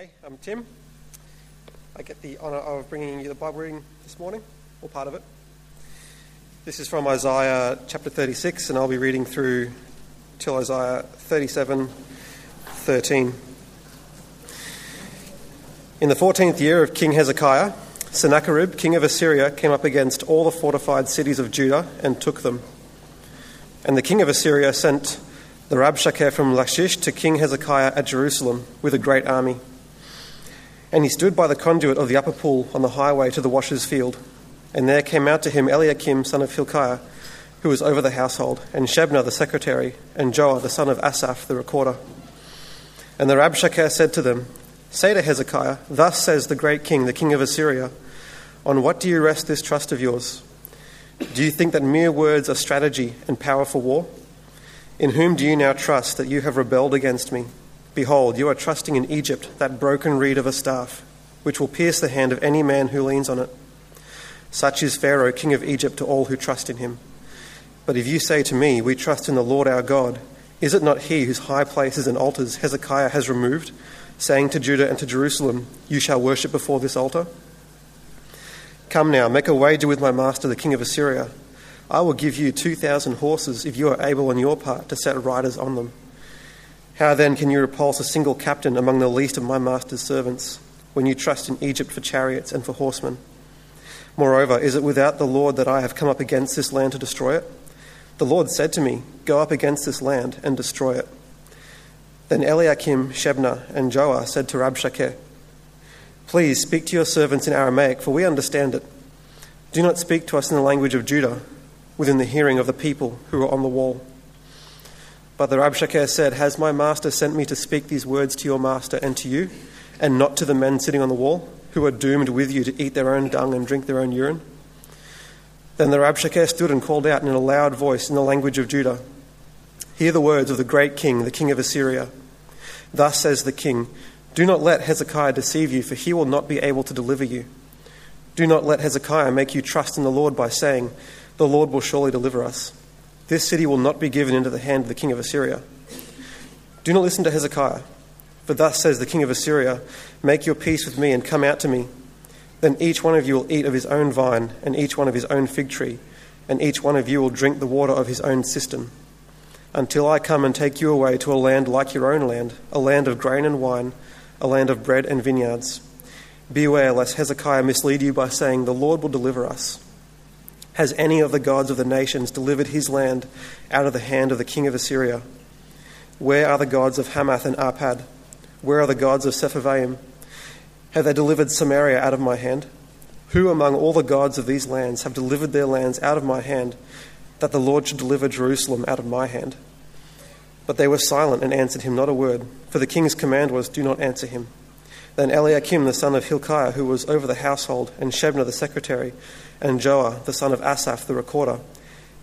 Hey, I'm Tim. I get the honour of bringing you the Bible reading this morning, or part of it. This is from Isaiah chapter 36, and I'll be reading through till Isaiah 37 13. In the 14th year of King Hezekiah, Sennacherib, king of Assyria, came up against all the fortified cities of Judah and took them. And the king of Assyria sent the Rabshakeh from Lachish to King Hezekiah at Jerusalem with a great army. And he stood by the conduit of the upper pool on the highway to the washer's field. And there came out to him Eliakim, son of Hilkiah, who was over the household, and Shebna the secretary, and Joah the son of Asaph the recorder. And the Rabshakeh said to them, Say to Hezekiah, Thus says the great king, the king of Assyria, On what do you rest this trust of yours? Do you think that mere words are strategy and power for war? In whom do you now trust that you have rebelled against me? Behold, you are trusting in Egypt, that broken reed of a staff, which will pierce the hand of any man who leans on it. Such is Pharaoh, king of Egypt, to all who trust in him. But if you say to me, We trust in the Lord our God, is it not he whose high places and altars Hezekiah has removed, saying to Judah and to Jerusalem, You shall worship before this altar? Come now, make a wager with my master, the king of Assyria I will give you 2,000 horses if you are able on your part to set riders on them. How then can you repulse a single captain among the least of my master's servants when you trust in Egypt for chariots and for horsemen? Moreover, is it without the Lord that I have come up against this land to destroy it? The Lord said to me, Go up against this land and destroy it. Then Eliakim, Shebna, and Joah said to Rabshakeh, Please speak to your servants in Aramaic, for we understand it. Do not speak to us in the language of Judah within the hearing of the people who are on the wall. But the Rabshakeh said, Has my master sent me to speak these words to your master and to you, and not to the men sitting on the wall, who are doomed with you to eat their own dung and drink their own urine? Then the Rabshakeh stood and called out in a loud voice in the language of Judah Hear the words of the great king, the king of Assyria. Thus says the king Do not let Hezekiah deceive you, for he will not be able to deliver you. Do not let Hezekiah make you trust in the Lord by saying, the Lord will surely deliver us. This city will not be given into the hand of the king of Assyria. Do not listen to Hezekiah, for thus says the king of Assyria Make your peace with me and come out to me. Then each one of you will eat of his own vine, and each one of his own fig tree, and each one of you will drink the water of his own cistern, until I come and take you away to a land like your own land, a land of grain and wine, a land of bread and vineyards. Beware lest Hezekiah mislead you by saying, The Lord will deliver us. Has any of the gods of the nations delivered his land out of the hand of the king of Assyria? Where are the gods of Hamath and Arpad? Where are the gods of Sepharvaim? Have they delivered Samaria out of my hand? Who among all the gods of these lands have delivered their lands out of my hand, that the Lord should deliver Jerusalem out of my hand? But they were silent and answered him not a word, for the king's command was, Do not answer him. Then Eliakim the son of Hilkiah, who was over the household, and Shebna the secretary, and Joah the son of Asaph the recorder,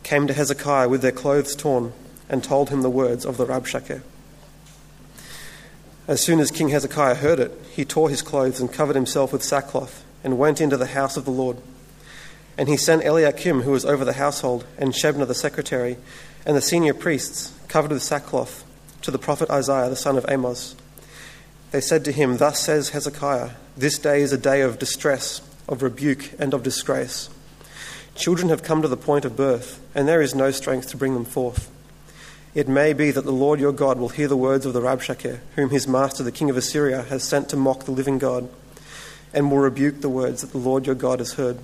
came to Hezekiah with their clothes torn, and told him the words of the Rabshakeh. As soon as King Hezekiah heard it, he tore his clothes and covered himself with sackcloth, and went into the house of the Lord. And he sent Eliakim, who was over the household, and Shebna the secretary, and the senior priests, covered with sackcloth, to the prophet Isaiah the son of Amos they said to him, Thus says Hezekiah, This day is a day of distress, of rebuke, and of disgrace. Children have come to the point of birth, and there is no strength to bring them forth. It may be that the Lord your God will hear the words of the Rabshakeh, whom his master, the king of Assyria, has sent to mock the living God, and will rebuke the words that the Lord your God has heard.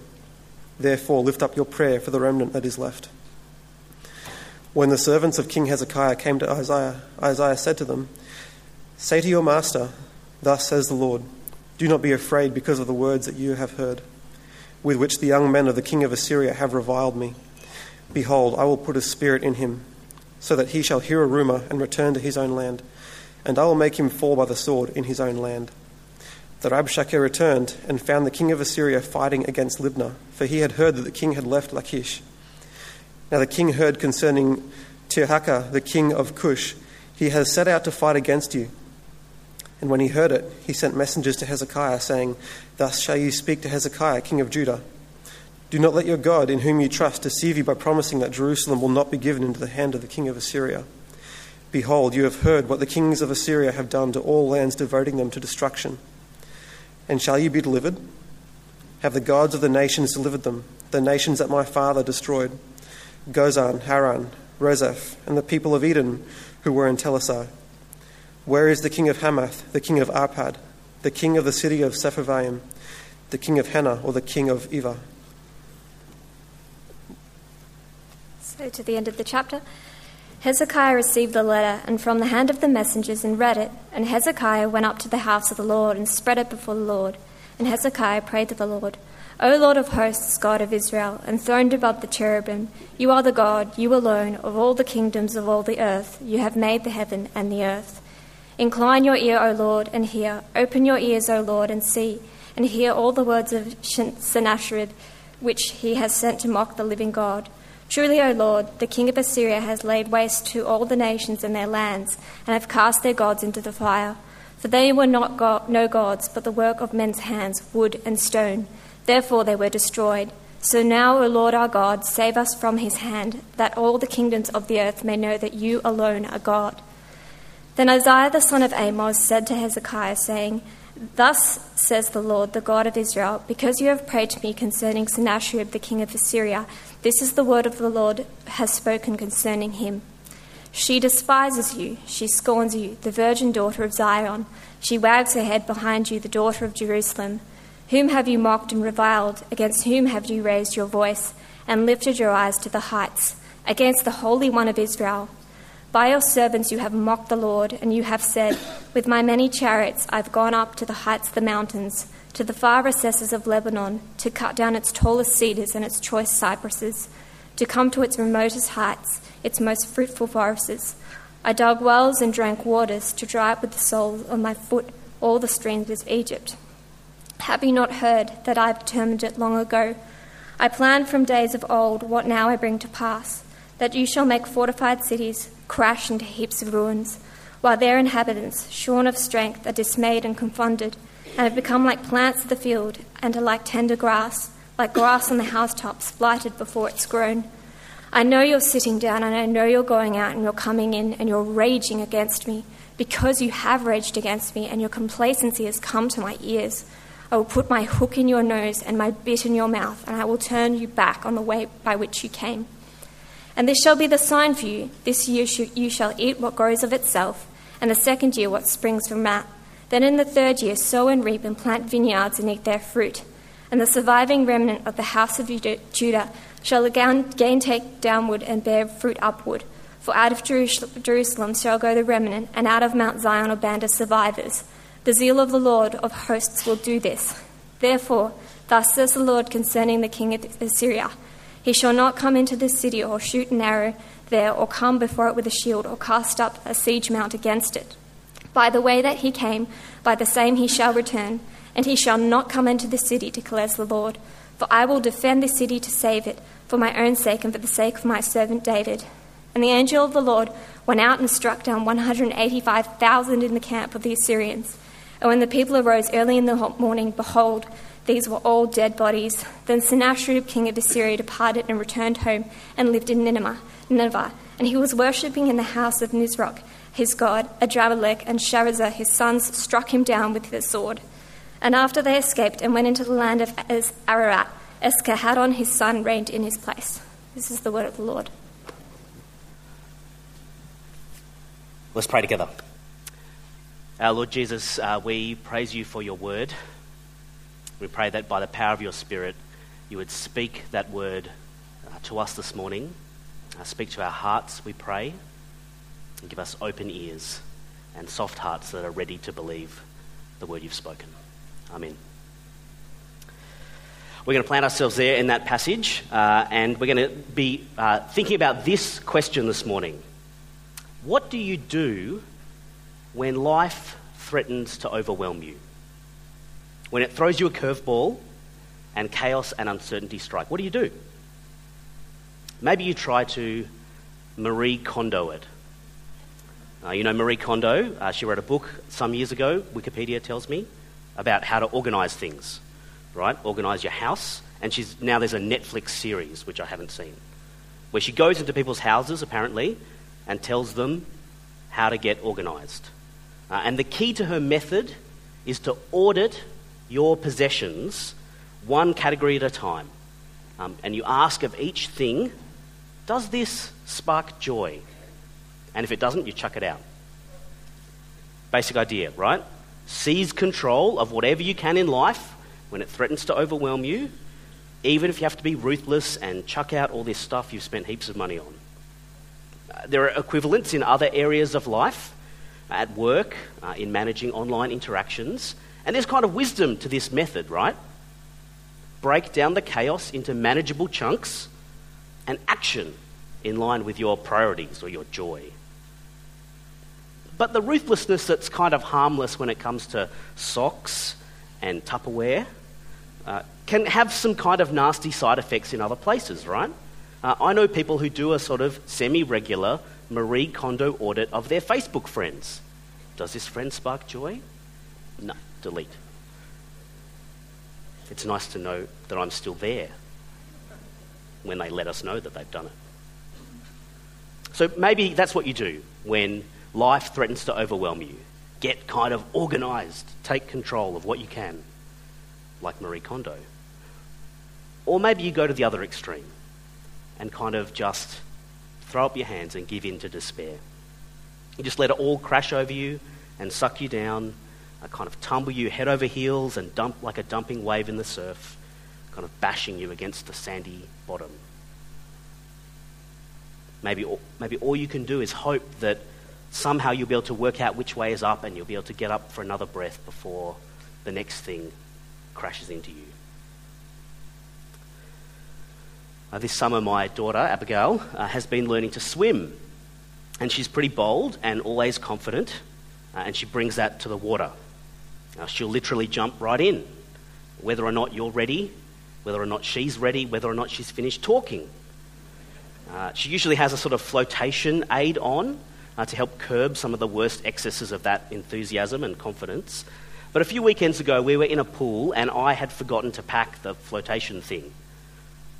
Therefore, lift up your prayer for the remnant that is left. When the servants of King Hezekiah came to Isaiah, Isaiah said to them, Say to your master, Thus says the Lord, Do not be afraid because of the words that you have heard, with which the young men of the king of Assyria have reviled me. Behold, I will put a spirit in him, so that he shall hear a rumor and return to his own land, and I will make him fall by the sword in his own land. The Rabshakeh returned and found the king of Assyria fighting against Libnah, for he had heard that the king had left Lachish. Now the king heard concerning Tirhakah, the king of Cush, he has set out to fight against you and when he heard it, he sent messengers to Hezekiah, saying, Thus shall you speak to Hezekiah, king of Judah. Do not let your God, in whom you trust, deceive you by promising that Jerusalem will not be given into the hand of the king of Assyria. Behold, you have heard what the kings of Assyria have done to all lands, devoting them to destruction. And shall you be delivered? Have the gods of the nations delivered them, the nations that my father destroyed? Gozan, Haran, Rezeph, and the people of Eden who were in Telassar. Where is the king of Hamath, the king of Arpad, the king of the city of Sepharvaim, the king of Hena, or the king of Ivah? So, to the end of the chapter. Hezekiah received the letter and from the hand of the messengers and read it. And Hezekiah went up to the house of the Lord and spread it before the Lord. And Hezekiah prayed to the Lord, O Lord of hosts, God of Israel, enthroned above the cherubim, you are the God, you alone, of all the kingdoms of all the earth. You have made the heaven and the earth. Incline your ear, O Lord, and hear. Open your ears, O Lord, and see, and hear all the words of Sennacherib, which he has sent to mock the living God. Truly, O Lord, the king of Assyria has laid waste to all the nations and their lands, and have cast their gods into the fire. For they were not no gods, but the work of men's hands, wood and stone. Therefore they were destroyed. So now, O Lord our God, save us from his hand, that all the kingdoms of the earth may know that you alone are God. Then Isaiah the son of Amos said to Hezekiah, saying, Thus says the Lord, the God of Israel, because you have prayed to me concerning Sennacherib the king of Assyria, this is the word of the Lord has spoken concerning him. She despises you, she scorns you, the virgin daughter of Zion. She wags her head behind you, the daughter of Jerusalem. Whom have you mocked and reviled? Against whom have you raised your voice and lifted your eyes to the heights? Against the Holy One of Israel. By your servants you have mocked the Lord, and you have said, With my many chariots I've gone up to the heights of the mountains, to the far recesses of Lebanon, to cut down its tallest cedars and its choice cypresses, to come to its remotest heights, its most fruitful forests. I dug wells and drank waters, to dry up with the soles of my foot all the streams of Egypt. Have you not heard that I have determined it long ago? I planned from days of old what now I bring to pass, that you shall make fortified cities crash into heaps of ruins, while their inhabitants, shorn of strength, are dismayed and confounded, and have become like plants of the field, and are like tender grass, like grass on the housetops, blighted before it's grown. I know you're sitting down, and I know you're going out, and you're coming in, and you're raging against me, because you have raged against me, and your complacency has come to my ears. I will put my hook in your nose and my bit in your mouth, and I will turn you back on the way by which you came. And this shall be the sign for you. This year you shall eat what grows of itself, and the second year what springs from that. Then in the third year sow and reap and plant vineyards and eat their fruit. And the surviving remnant of the house of Judah shall again take downward and bear fruit upward. For out of Jerusalem shall go the remnant, and out of Mount Zion a band of survivors. The zeal of the Lord of hosts will do this. Therefore, thus says the Lord concerning the king of Assyria he shall not come into this city or shoot an arrow there or come before it with a shield or cast up a siege mount against it. By the way that he came, by the same he shall return, and he shall not come into the city, declares the Lord. For I will defend the city to save it, for my own sake and for the sake of my servant David. And the angel of the Lord went out and struck down 185,000 in the camp of the Assyrians. And when the people arose early in the morning, behold, these were all dead bodies. Then Sennacherib, king of Assyria, departed and returned home and lived in Nineveh. Nineveh. And he was worshipping in the house of Nisroch, his god. Adrammelech and Sharezer, his sons, struck him down with the sword. And after they escaped and went into the land of Ararat, Esarhaddon, his son, reigned in his place. This is the word of the Lord. Let's pray together. Our Lord Jesus, uh, we praise you for your word. We pray that by the power of your Spirit, you would speak that word uh, to us this morning. Uh, speak to our hearts, we pray, and give us open ears and soft hearts that are ready to believe the word you've spoken. Amen. We're going to plant ourselves there in that passage, uh, and we're going to be uh, thinking about this question this morning What do you do when life threatens to overwhelm you? When it throws you a curveball and chaos and uncertainty strike, what do you do? Maybe you try to Marie Kondo it. Uh, you know Marie Kondo, uh, she wrote a book some years ago, Wikipedia tells me, about how to organize things, right? Organize your house. And she's, now there's a Netflix series, which I haven't seen, where she goes into people's houses, apparently, and tells them how to get organised. Uh, and the key to her method is to audit your possessions one category at a time. Um, and you ask of each thing, does this spark joy? And if it doesn't, you chuck it out. Basic idea, right? Seize control of whatever you can in life when it threatens to overwhelm you, even if you have to be ruthless and chuck out all this stuff you've spent heaps of money on. Uh, there are equivalents in other areas of life, at work, uh, in managing online interactions, and there's kind of wisdom to this method, right? Break down the chaos into manageable chunks and action in line with your priorities or your joy. But the ruthlessness that's kind of harmless when it comes to socks and Tupperware uh, can have some kind of nasty side effects in other places, right? Uh, I know people who do a sort of semi regular Marie Kondo audit of their Facebook friends. Does this friend spark joy? No, delete. It's nice to know that I'm still there when they let us know that they've done it. So maybe that's what you do when life threatens to overwhelm you. Get kind of organized, take control of what you can, like Marie Kondo. Or maybe you go to the other extreme and kind of just throw up your hands and give in to despair. You just let it all crash over you and suck you down, uh, kind of tumble you head over heels and dump like a dumping wave in the surf, kind of bashing you against the sandy bottom. Maybe, maybe all you can do is hope that somehow you'll be able to work out which way is up and you'll be able to get up for another breath before the next thing crashes into you. Uh, this summer, my daughter, Abigail, uh, has been learning to swim. And she's pretty bold and always confident, uh, and she brings that to the water. She'll literally jump right in, whether or not you're ready, whether or not she's ready, whether or not she's finished talking. Uh, she usually has a sort of flotation aid on uh, to help curb some of the worst excesses of that enthusiasm and confidence. But a few weekends ago, we were in a pool, and I had forgotten to pack the flotation thing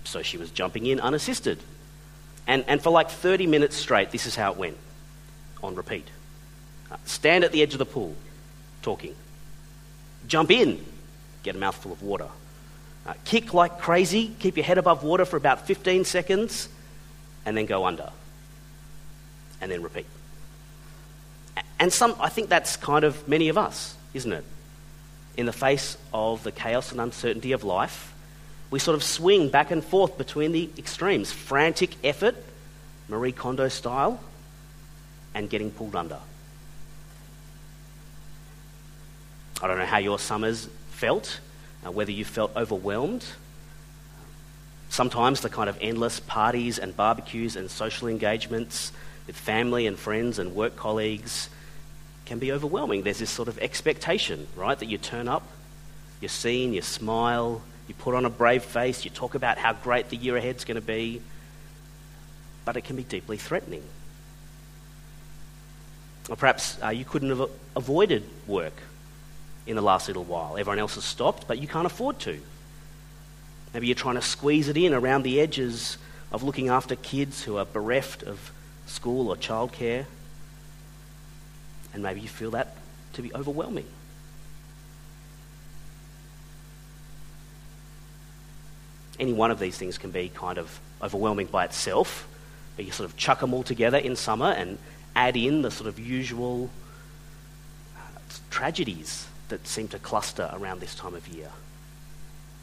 so she was jumping in unassisted. And, and for like 30 minutes straight, this is how it went on repeat. Uh, stand at the edge of the pool, talking. Jump in, get a mouthful of water. Uh, kick like crazy, keep your head above water for about 15 seconds, and then go under. And then repeat. And some, I think that's kind of many of us, isn't it? In the face of the chaos and uncertainty of life, we sort of swing back and forth between the extremes frantic effort, Marie Kondo style, and getting pulled under. I don't know how your summers felt, uh, whether you felt overwhelmed. Sometimes the kind of endless parties and barbecues and social engagements with family and friends and work colleagues can be overwhelming. There's this sort of expectation, right, that you turn up, you're seen, you smile, you put on a brave face, you talk about how great the year ahead's going to be, but it can be deeply threatening. Or perhaps uh, you couldn't have avoided work in the last little while. Everyone else has stopped, but you can't afford to. Maybe you're trying to squeeze it in around the edges of looking after kids who are bereft of school or childcare. And maybe you feel that to be overwhelming. any one of these things can be kind of overwhelming by itself, but you sort of chuck them all together in summer and add in the sort of usual uh, tragedies that seem to cluster around this time of year.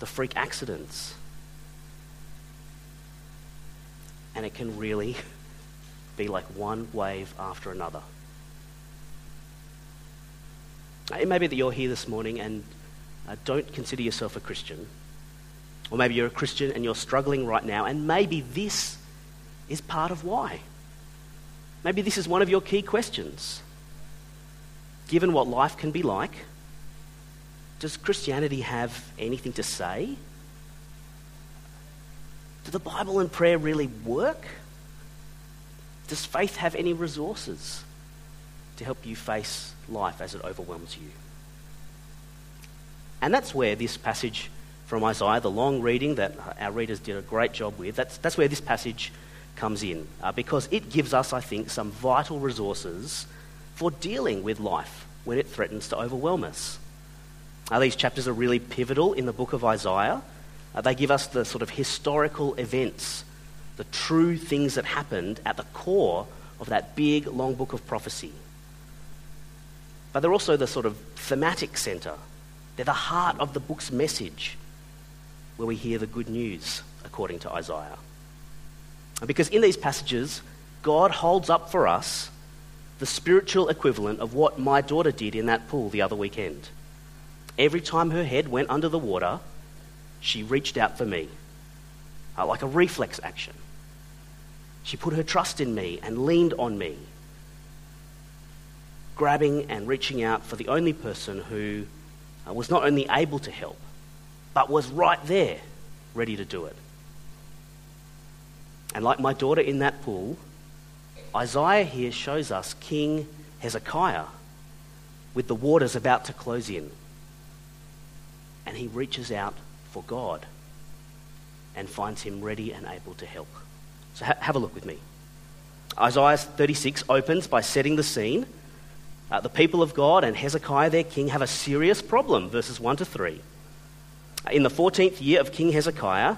The freak accidents. And it can really be like one wave after another. It may be that you're here this morning and uh, don't consider yourself a Christian or maybe you're a Christian and you're struggling right now, and maybe this is part of why. Maybe this is one of your key questions. Given what life can be like, does Christianity have anything to say? Do the Bible and prayer really work? Does faith have any resources to help you face life as it overwhelms you? And that's where this passage from Isaiah, the long reading that our readers did a great job with, that's, that's where this passage comes in. Uh, because it gives us, I think, some vital resources for dealing with life when it threatens to overwhelm us. Uh, these chapters are really pivotal in the book of Isaiah. Uh, they give us the sort of historical events, the true things that happened at the core of that big, long book of prophecy. But they're also the sort of thematic centre. They're the heart of the book's message, where we hear the good news, according to Isaiah. Because in these passages, God holds up for us the spiritual equivalent of what my daughter did in that pool the other weekend. Every time her head went under the water, she reached out for me, uh, like a reflex action. She put her trust in me and leaned on me, grabbing and reaching out for the only person who uh, was not only able to help, but was right there, ready to do it. And like my daughter in that pool, Isaiah here shows us King Hezekiah with the waters about to close in. And he reaches out for God and finds him ready and able to help. So ha- have a look with me. Isaiah 36 opens by setting the scene. Uh, the people of God and Hezekiah, their king, have a serious problem, verses 1 to 3. In the 14th year of King Hezekiah,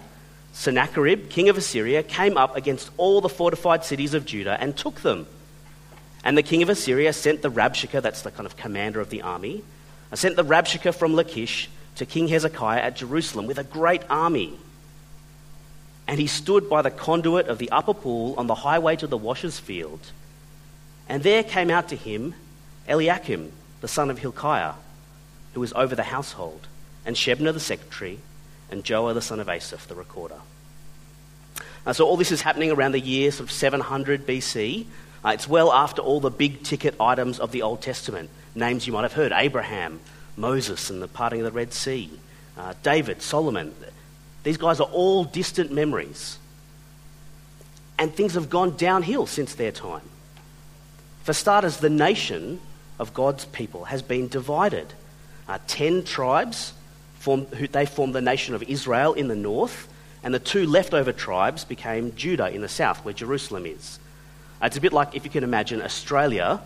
Sennacherib, king of Assyria, came up against all the fortified cities of Judah and took them. And the king of Assyria sent the Rabshakeh, that's the kind of commander of the army, sent the Rabshakeh from Lachish to King Hezekiah at Jerusalem with a great army. And he stood by the conduit of the upper pool on the highway to the washer's field. And there came out to him Eliakim, the son of Hilkiah, who was over the household, and Shebna the secretary, and Joah the son of Asaph, the recorder. Uh, so all this is happening around the year sort of 700 BC. Uh, it's well after all the big ticket items of the Old Testament. Names you might have heard Abraham, Moses, and the parting of the Red Sea, uh, David, Solomon. These guys are all distant memories. And things have gone downhill since their time. For starters, the nation of God's people has been divided. Uh, ten tribes formed, who, they formed the nation of Israel in the north, and the two leftover tribes became Judah in the south, where Jerusalem is. Uh, it's a bit like if you can imagine Australia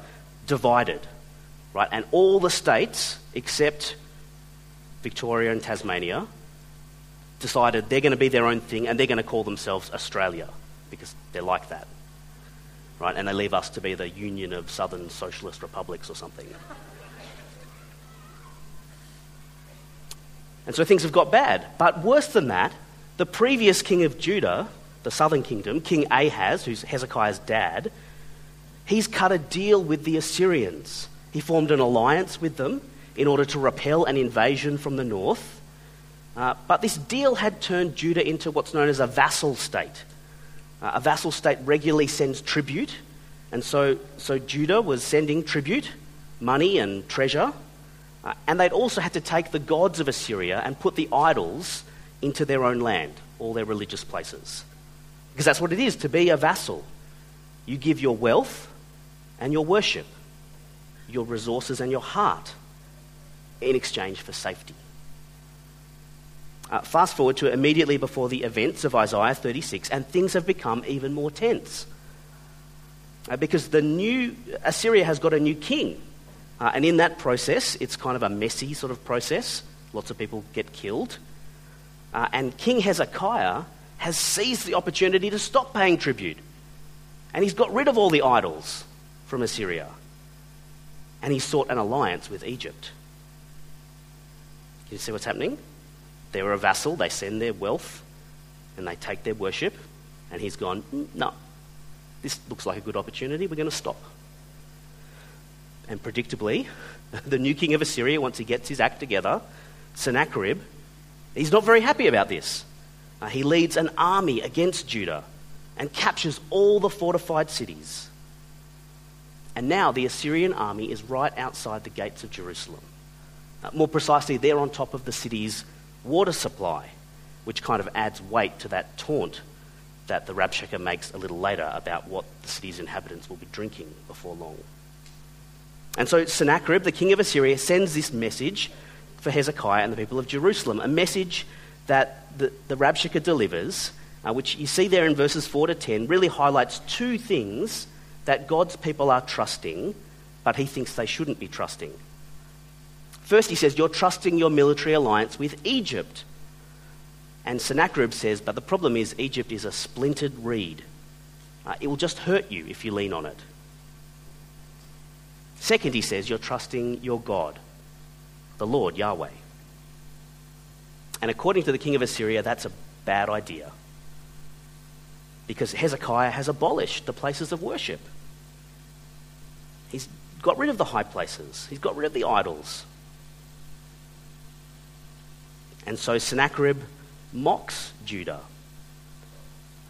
divided, right? And all the states except Victoria and Tasmania decided they're going to be their own thing and they're going to call themselves Australia because they're like that, right? And they leave us to be the Union of Southern Socialist Republics or something. And so things have got bad. But worse than that, the previous king of Judah, the southern kingdom, King Ahaz, who's Hezekiah's dad, he's cut a deal with the Assyrians. He formed an alliance with them in order to repel an invasion from the north. Uh, but this deal had turned Judah into what's known as a vassal state. Uh, a vassal state regularly sends tribute, and so, so Judah was sending tribute, money, and treasure uh, and they'd also had to take the gods of Assyria and put the idols into their own land, all their religious places. Because that's what it is to be a vassal. You give your wealth and your worship, your resources and your heart in exchange for safety. Uh, fast forward to immediately before the events of Isaiah 36, and things have become even more tense. Uh, because the new Assyria has got a new king uh, and in that process, it's kind of a messy sort of process. Lots of people get killed. Uh, and King Hezekiah has seized the opportunity to stop paying tribute. And he's got rid of all the idols from Assyria. And he sought an alliance with Egypt. You see what's happening? They're a vassal, they send their wealth and they take their worship. And he's gone, mm, no, this looks like a good opportunity, we're going to stop. And predictably, the new king of Assyria, once he gets his act together, Sennacherib, he's not very happy about this. Uh, he leads an army against Judah and captures all the fortified cities. And now the Assyrian army is right outside the gates of Jerusalem. Uh, more precisely, they're on top of the city's water supply, which kind of adds weight to that taunt that the Rabshakeh makes a little later about what the city's inhabitants will be drinking before long. And so Sennacherib, the king of Assyria, sends this message for Hezekiah and the people of Jerusalem, a message that the, the Rabshakeh delivers, uh, which you see there in verses 4 to 10, really highlights two things that God's people are trusting but he thinks they shouldn't be trusting. First, he says, You're trusting your military alliance with Egypt. And Sennacherib says, But the problem is, Egypt is a splintered reed. Uh, it will just hurt you if you lean on it. Second, he says, You're trusting your God, the Lord Yahweh. And according to the king of Assyria, that's a bad idea. Because Hezekiah has abolished the places of worship. He's got rid of the high places, he's got rid of the idols. And so Sennacherib mocks Judah.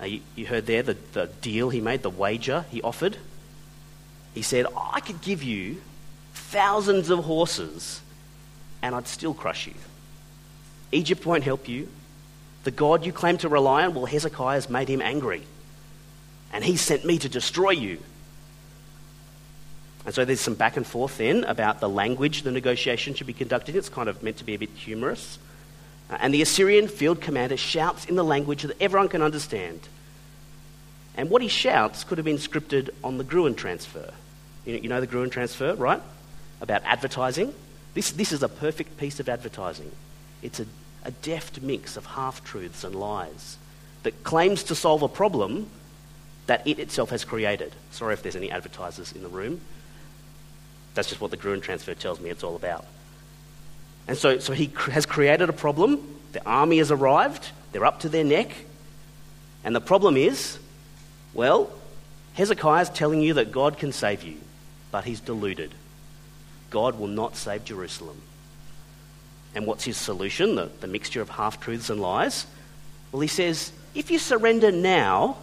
You, you, heard there the, the deal he made, the wager he offered. He said, I could give you thousands of horses and I'd still crush you. Egypt won't help you. The God you claim to rely on, well, Hezekiah has made him angry. And he sent me to destroy you. And so there's some back and forth then about the language the negotiation should be conducted in. It's kind of meant to be a bit humorous. Uh, and the Assyrian field commander shouts in the language that everyone can understand. And what he shouts could have been scripted on the Gruen transfer. You know, you know the Gruen transfer, right? About advertising. This, this is a perfect piece of advertising. It's a, a deft mix of half truths and lies that claims to solve a problem that it itself has created. Sorry if there's any advertisers in the room. That's just what the Gruen transfer tells me it's all about. And so, so he has created a problem. The army has arrived. They're up to their neck. And the problem is, well, Hezekiah is telling you that God can save you, but he's deluded. God will not save Jerusalem. And what's his solution? The, the mixture of half truths and lies? Well, he says, if you surrender now,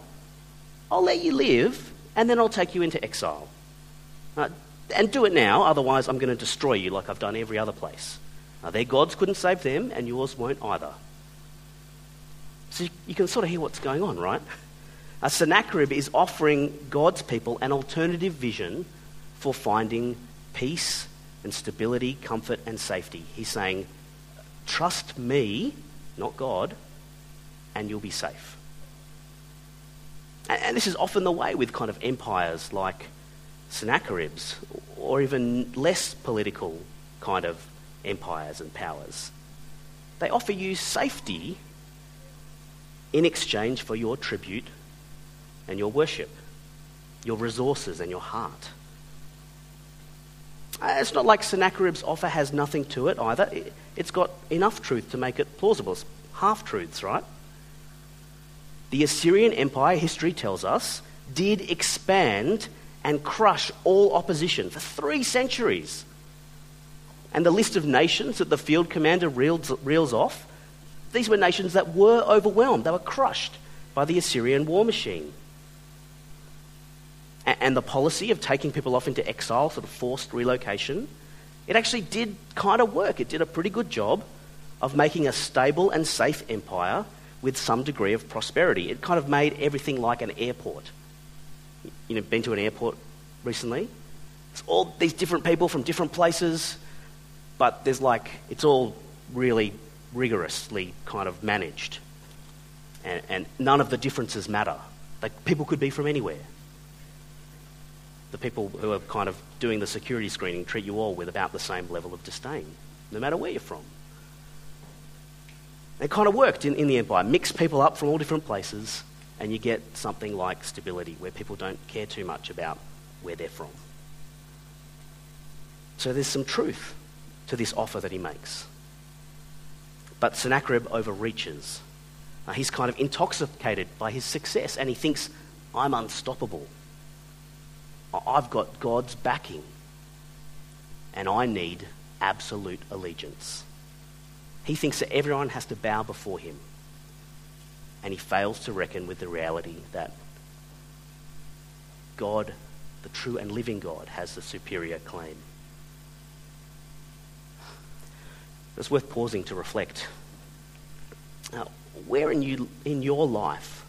I'll let you live, and then I'll take you into exile. And do it now, otherwise, I'm going to destroy you like I've done every other place. Now, their gods couldn't save them, and yours won't either. So you can sort of hear what's going on, right? A Sennacherib is offering God's people an alternative vision for finding peace and stability, comfort and safety. He's saying, Trust me, not God, and you'll be safe. And, this is often the way with kind of empires like Sennacherib's, or even less political kind of empires and powers. They offer you safety in exchange for your tribute and your worship, your resources and your heart. Uh, it's not like Sennacherib's offer has nothing to it either. It's got enough truth to make it plausible. It's half truths, right? The Assyrian Empire, history tells us, did expand and crush all opposition for three centuries. And the list of nations that the field commander reels, reels off, these were nations that were overwhelmed, they were crushed by the Assyrian war machine. And the policy of taking people off into exile, sort of forced relocation, it actually did kind of work. It did a pretty good job of making a stable and safe empire with some degree of prosperity. It kind of made everything like an airport you know, been to an airport recently? It's all these different people from different places, but there's like, it's all really rigorously kind of managed. And, and none of the differences matter. Like, people could be from anywhere. The people who are kind of doing the security screening treat you all with about the same level of disdain, no matter where you're from. It kind of worked in, in the empire. Mix people up from all different places, and you get something like stability where people don't care too much about where they're from. So there's some truth to this offer that he makes. But Sennacherib overreaches. Uh, he's kind of intoxicated by his success and he thinks, I'm unstoppable. I've got God's backing and I need absolute allegiance. He thinks that everyone has to bow before him and he fails to reckon with the reality that God, the true and living God, has the superior claim. It's worth pausing to reflect. Now, where in, you, in your life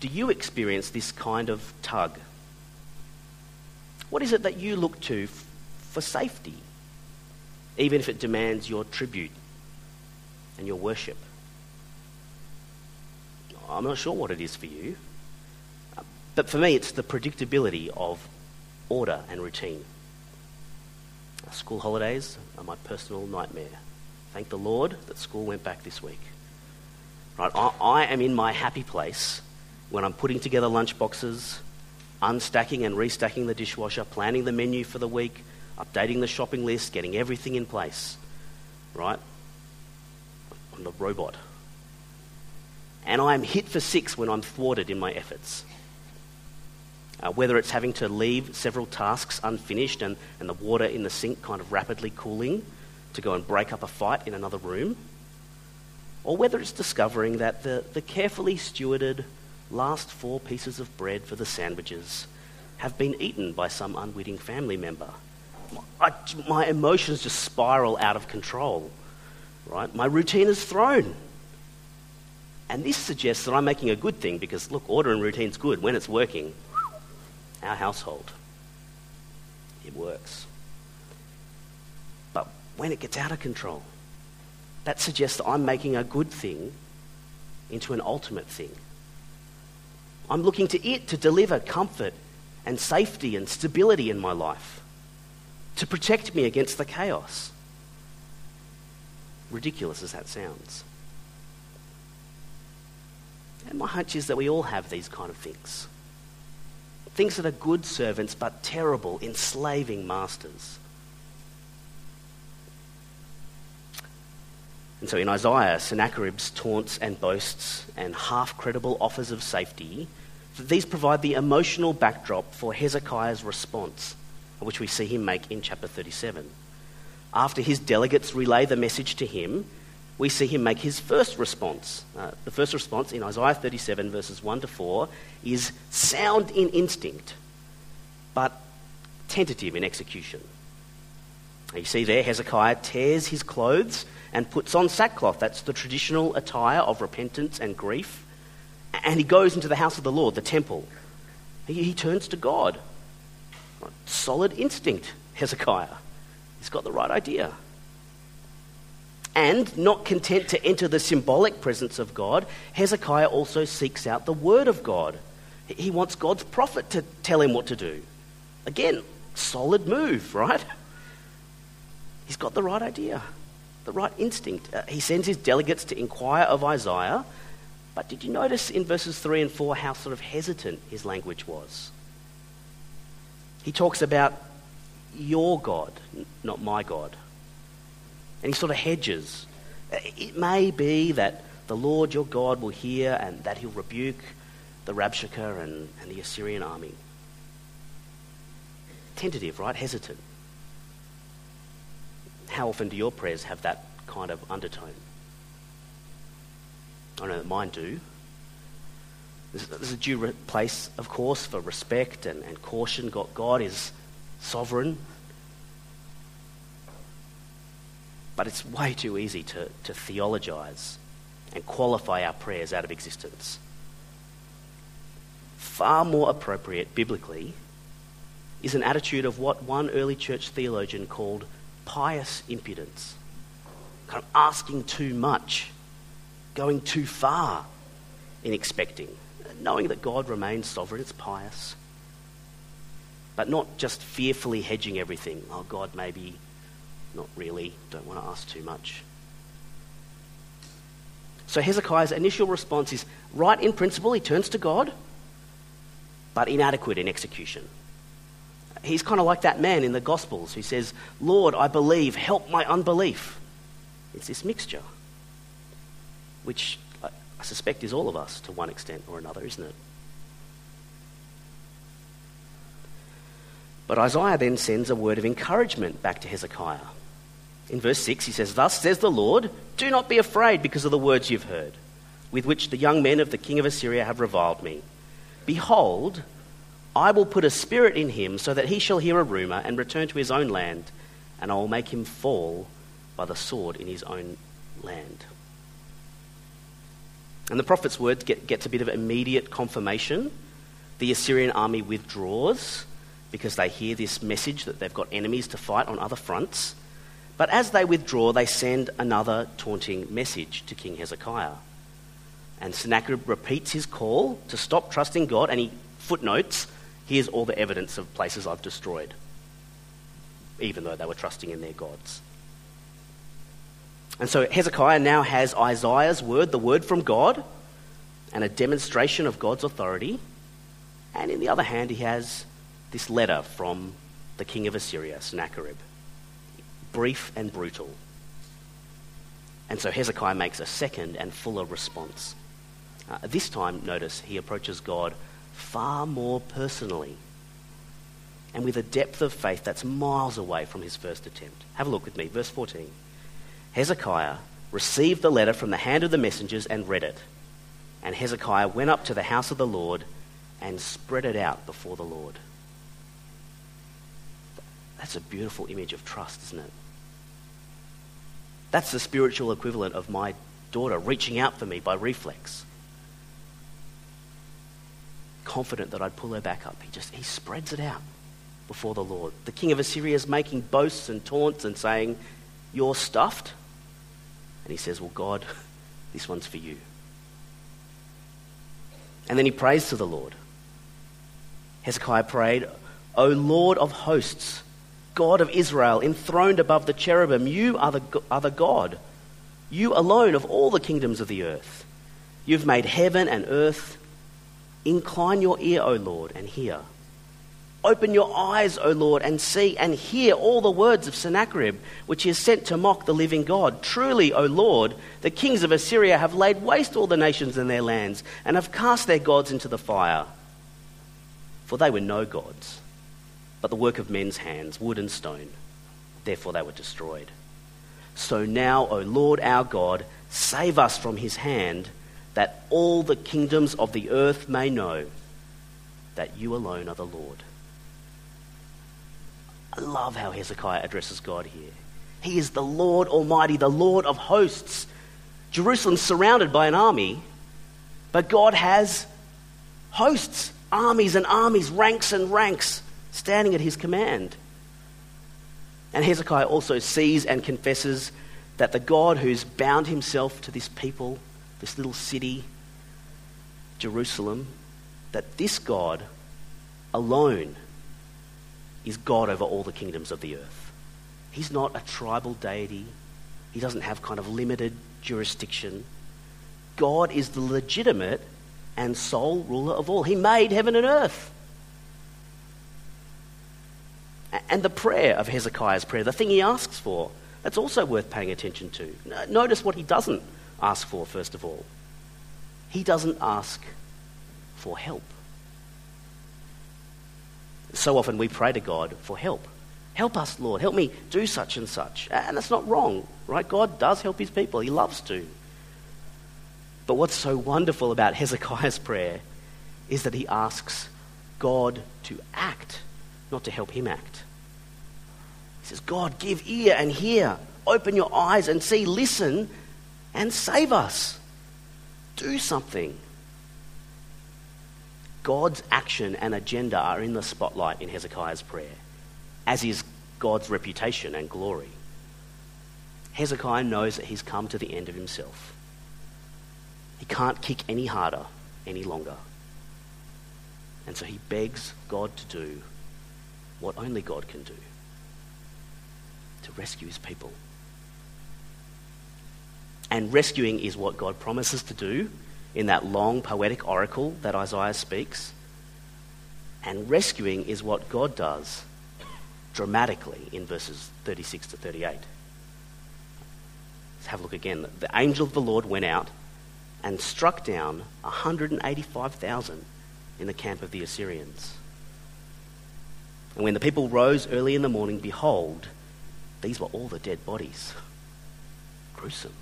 do you experience this kind of tug? What is it that you look to f- for safety, even if it demands your tribute and your worship? I'm not sure what it is for you. But for me, it's the predictability of order and routine. School holidays are my personal nightmare. Thank the Lord that school went back this week. Right, I, I am in my happy place when I'm putting together lunch boxes, unstacking and restacking the dishwasher, planning the menu for the week, updating the shopping list, getting everything in place. Right? I'm the robot. And I'm hit for six when I'm thwarted in my efforts. Uh, whether it's having to leave several tasks unfinished and, and the water in the sink kind of rapidly cooling to go and break up a fight in another room, or whether it's discovering that the, the carefully stewarded last four pieces of bread for the sandwiches have been eaten by some unwitting family member. I, my emotions just spiral out of control, right? My routine is thrown. And this suggests that I'm making a good thing because, look, order and routine's good when it's working. Our household, it works. But when it gets out of control, that suggests that I'm making a good thing into an ultimate thing. I'm looking to it to deliver comfort and safety and stability in my life, to protect me against the chaos. Ridiculous as that sounds. And my hunch is that we all have these kind of things. Things that are good servants but terrible, enslaving masters. And so in Isaiah, Sennacherib's taunts and boasts and half credible offers of safety, these provide the emotional backdrop for Hezekiah's response, which we see him make in chapter 37. After his delegates relay the message to him, we see him make his first response. Uh, the first response in Isaiah 37, verses 1 to 4, is sound in instinct, but tentative in execution. You see there, Hezekiah tears his clothes and puts on sackcloth. That's the traditional attire of repentance and grief. And he goes into the house of the Lord, the temple. He, he turns to God. Solid instinct, Hezekiah. He's got the right idea. And not content to enter the symbolic presence of God, Hezekiah also seeks out the word of God. He wants God's prophet to tell him what to do. Again, solid move, right? He's got the right idea the right instinct. Uh, he sends his delegates to inquire of Isaiah, but did you notice in verses 3 and 4 how sort of hesitant his language was? He talks about your God, not my God. And he sort of hedges. Uh, it may be that the Lord your God will hear and that he'll rebuke the Rabshakeh and, and the Assyrian army. Tentative, right? Hesitant. How often do your prayers have that kind of undertone? I know that mine do. There's, a due place, of course, for respect and, and caution. God, God is sovereign. But it's way too easy to, to theologize and qualify our prayers out of existence. Far more appropriate biblically is an attitude of what one early church theologian called pious impudence, kind of asking too much, going too far in expecting, knowing that God remains sovereign, it's pious, but not just fearfully hedging everything. Oh, God, maybe not really, don't want to ask too much. So Hezekiah's initial response is right in principle, he turns to God, but inadequate in execution. He's kind of like that man in the Gospels who says, Lord, I believe, help my unbelief. It's this mixture, which I, suspect is all of us to one extent or another, isn't it? But Isaiah then sends a word of encouragement back to Hezekiah. In verse 6, he says, Thus says the Lord, do not be afraid because of the words you've heard, with which the young men of the king of Assyria have reviled me. Behold, I will put a spirit in him so that he shall hear a rumor and return to his own land, and I will make him fall by the sword in his own land. And the prophet's word get, gets a bit of immediate confirmation. The Assyrian army withdraws because they hear this message that they've got enemies to fight on other fronts. But as they withdraw, they send another taunting message to King Hezekiah. And Sennacherib repeats his call to stop trusting God, and he footnotes Here's all the evidence of places I've destroyed. even though they were trusting in their gods. And so Hezekiah now has Isaiah's word, the word from God, and a demonstration of God's authority. And in the other hand, he has this letter from the king of Assyria, Sennacherib. Brief and brutal. And so Hezekiah makes a second and fuller response. Uh, this time, notice, he approaches God far more personally and with a depth of faith that's miles away from his first attempt. Have a look with me, verse 14. Hezekiah received the letter from the hand of the messengers and read it. And Hezekiah went up to the house of the Lord and spread it out before the Lord. That's a beautiful image of trust, isn't it? That's the spiritual equivalent of my daughter reaching out for me by reflex. Confident that I'd pull her back up. He just he spreads it out before the Lord. The king of Assyria is making boasts and taunts and saying, You're stuffed. And he says, Well, God, this one's for you. And then he prays to the Lord. Hezekiah prayed, O Lord of hosts, God of Israel, enthroned above the cherubim, you are the, are the God. You alone of all the kingdoms of the earth. You've made heaven and earth. Incline your ear, O Lord, and hear. Open your eyes, O Lord, and see and hear all the words of Sennacherib, which he has sent to mock the living God. Truly, O Lord, the kings of Assyria have laid waste all the nations and their lands, and have cast their gods into the fire. For they were no gods, but the work of men's hands, wood and stone. Therefore they were destroyed. So now, O Lord our God, save us from his hand, that all the kingdoms of the earth may know that you alone are the Lord I love how Hezekiah addresses God here. He is the Lord Almighty, the Lord of hosts. Jerusalem's surrounded by an army, but God has hosts, armies and armies, ranks and ranks standing at his command. And Hezekiah also sees and confesses that the God who's bound himself to this people, this little city, Jerusalem, that this God alone is God over all the kingdoms of the earth. He's not a tribal deity, he doesn't have kind of limited jurisdiction. God is the legitimate and sole ruler of all. He made heaven and earth. And the prayer of Hezekiah's prayer, the thing he asks for, that's also worth paying attention to. Notice what he doesn't ask for, first of all. He doesn't ask for help. So often we pray to God for help. Help us, Lord. Help me do such and such. And that's not wrong, right? God does help his people, he loves to. But what's so wonderful about Hezekiah's prayer is that he asks God to act, not to help him act. He says, God, give ear and hear. Open your eyes and see, listen, and save us. Do something. God's action and agenda are in the spotlight in Hezekiah's prayer, as is God's reputation and glory. Hezekiah knows that he's come to the end of himself. He can't kick any harder any longer. And so he begs God to do what only God can do to rescue his people. And rescuing is what God promises to do in that long poetic oracle that Isaiah speaks. And rescuing is what God does dramatically in verses 36 to 38. Let's have a look again. The angel of the Lord went out and struck down 185,000 in the camp of the Assyrians. And when the people rose early in the morning, behold, these were all the dead bodies. Gruesome.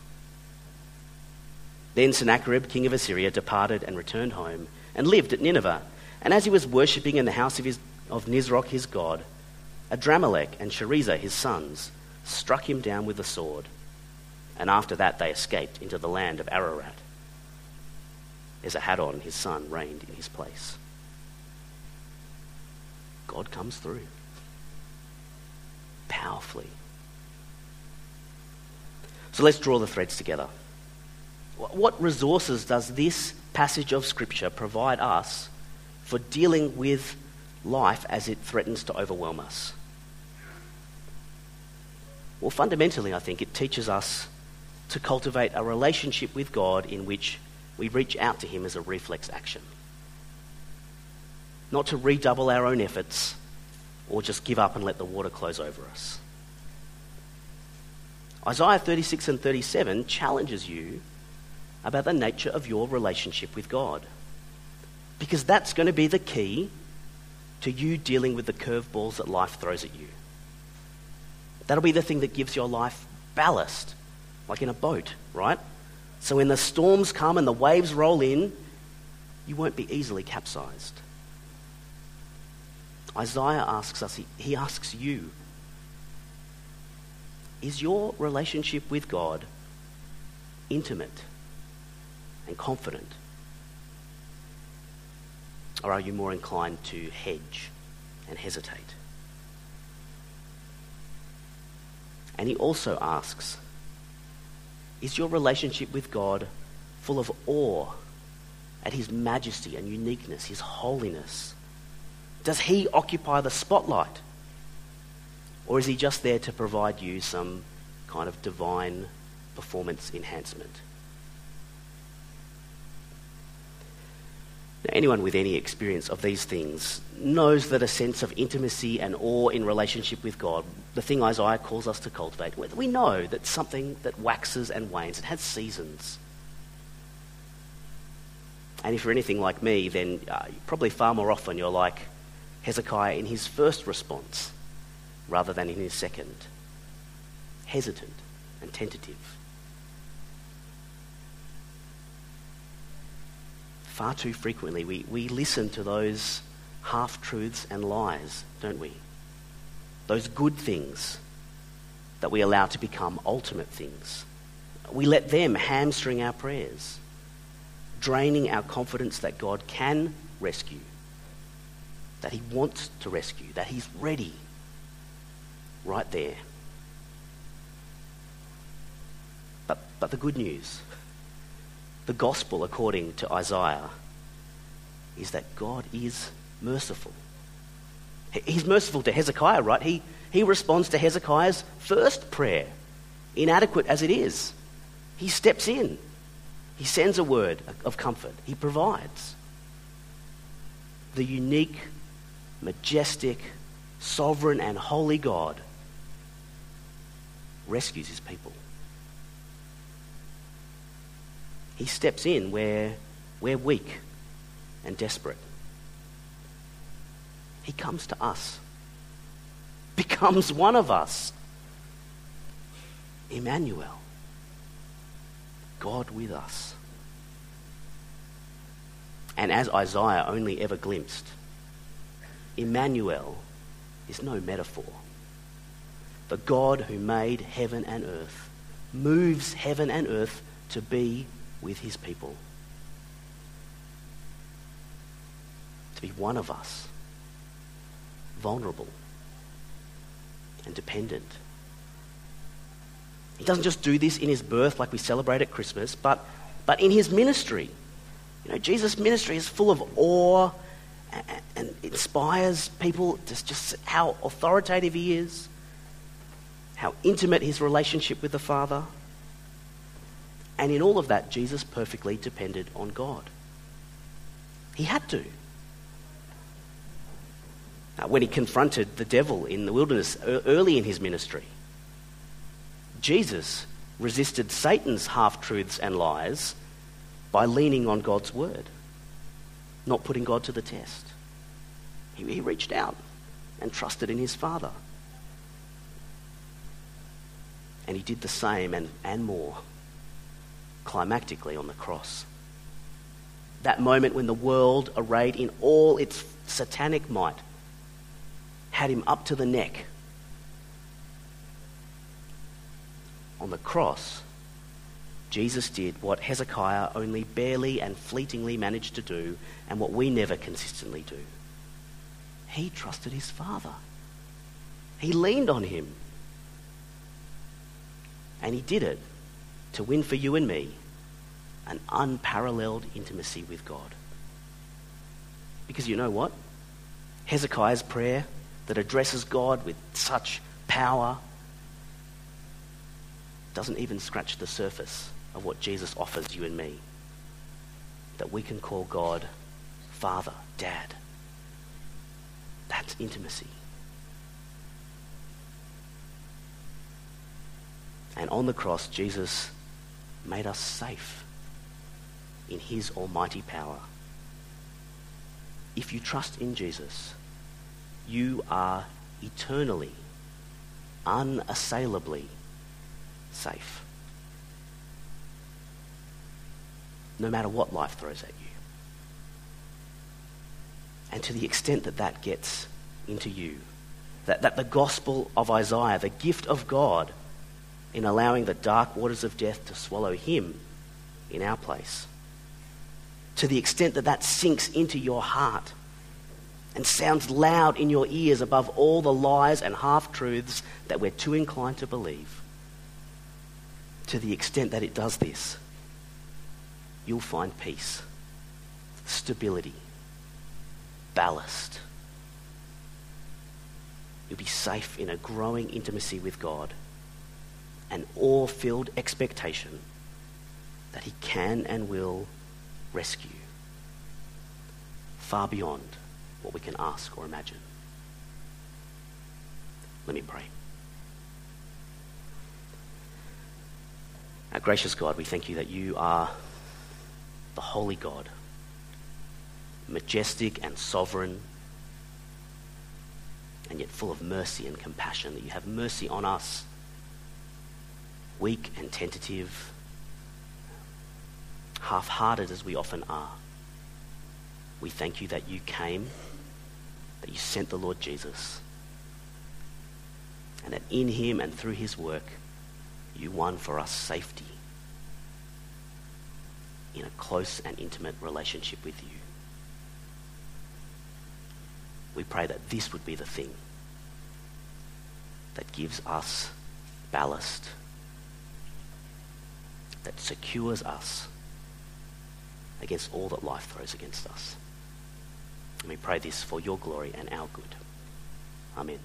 Then Sennacherib, king of Assyria, departed and returned home and lived at Nineveh. And as he was worshipping in the house of, his, of Nisroch his god, Adrammelech and Sharezer his sons struck him down with the sword. And after that they escaped into the land of Ararat. Esarhaddon his son reigned in his place. God comes through powerfully. So let's draw the threads together. What resources does this passage of Scripture provide us for dealing with life as it threatens to overwhelm us? Well, fundamentally, I think it teaches us to cultivate a relationship with God in which we reach out to Him as a reflex action. Not to redouble our own efforts or just give up and let the water close over us. Isaiah 36 and 37 challenges you about the nature of your relationship with God. Because that's going to be the key to you dealing with the curveballs that life throws at you. That'll be the thing that gives your life ballast, like in a boat, right? So when the storms come and the waves roll in, you won't be easily capsized. Isaiah asks us, he, he asks you, is your relationship with God intimate and confident? Or are you more inclined to hedge and hesitate? And he also asks Is your relationship with God full of awe at his majesty and uniqueness, his holiness? Does he occupy the spotlight? Or is he just there to provide you some kind of divine performance enhancement? Now, anyone with any experience of these things knows that a sense of intimacy and awe in relationship with God, the thing Isaiah calls us to cultivate, we know that something that waxes and wanes, it has seasons. And if you're anything like me, then uh, probably far more often you're like Hezekiah in his first response rather than in his second. Hesitant and tentative. Far too frequently, we, we listen to those half truths and lies, don't we? Those good things that we allow to become ultimate things. We let them hamstring our prayers, draining our confidence that God can rescue, that He wants to rescue, that He's ready right there. But, but the good news, the gospel according to Isaiah, is that God is merciful. He's merciful to Hezekiah, right? He, he responds to Hezekiah's first prayer, inadequate as it is. He steps in. He sends a word of comfort. He provides. The unique, majestic, sovereign, and holy God rescues his people. He steps in where we're weak and desperate. He comes to us, becomes one of us. Emmanuel, God with us. And as Isaiah only ever glimpsed, Emmanuel is no metaphor the God who made heaven and earth, moves heaven and earth to be with his people. To be one of us, vulnerable and dependent. He doesn't just do this in his birth like we celebrate at Christmas, but, but in his ministry. You know, Jesus' ministry is full of awe and, inspires people just, just how authoritative he is how intimate his relationship with the Father. And in all of that, Jesus perfectly depended on God. He had to. Now, when he confronted the devil in the wilderness early in his ministry, Jesus resisted Satan's half truths and lies by leaning on God's word, not putting God to the test. He, he reached out and trusted in his Father. And he did the same and, and more climactically on the cross. That moment when the world, arrayed in all its satanic might, had him up to the neck. On the cross, Jesus did what Hezekiah only barely and fleetingly managed to do, and what we never consistently do. He trusted his Father, he leaned on him. And he did it to win for you and me an unparalleled intimacy with God. Because you know what? Hezekiah's prayer that addresses God with such power doesn't even scratch the surface of what Jesus offers you and me. That we can call God Father, Dad. That's intimacy. And on the cross, Jesus made us safe in his almighty power. If you trust in Jesus, you are eternally, unassailably safe. No matter what life throws at you. And to the extent that that gets into you, that, that the gospel of Isaiah, the gift of God, in allowing the dark waters of death to swallow him in our place, to the extent that that sinks into your heart and sounds loud in your ears above all the lies and half truths that we're too inclined to believe, to the extent that it does this, you'll find peace, stability, ballast. You'll be safe in a growing intimacy with God, an awe filled expectation that He can and will rescue far beyond what we can ask or imagine. Let me pray. Our gracious God, we thank you that you are the holy God, majestic and sovereign, and yet full of mercy and compassion, that you have mercy on us, weak and tentative, half hearted as we often are. We thank you that you came, that you sent the Lord Jesus, and that in him and through his work, you won for us safety in a close and intimate relationship with you. We pray that this would be the thing that gives us ballast, that secures us against all that life throws against us. And we pray this for your glory and our good. Amen.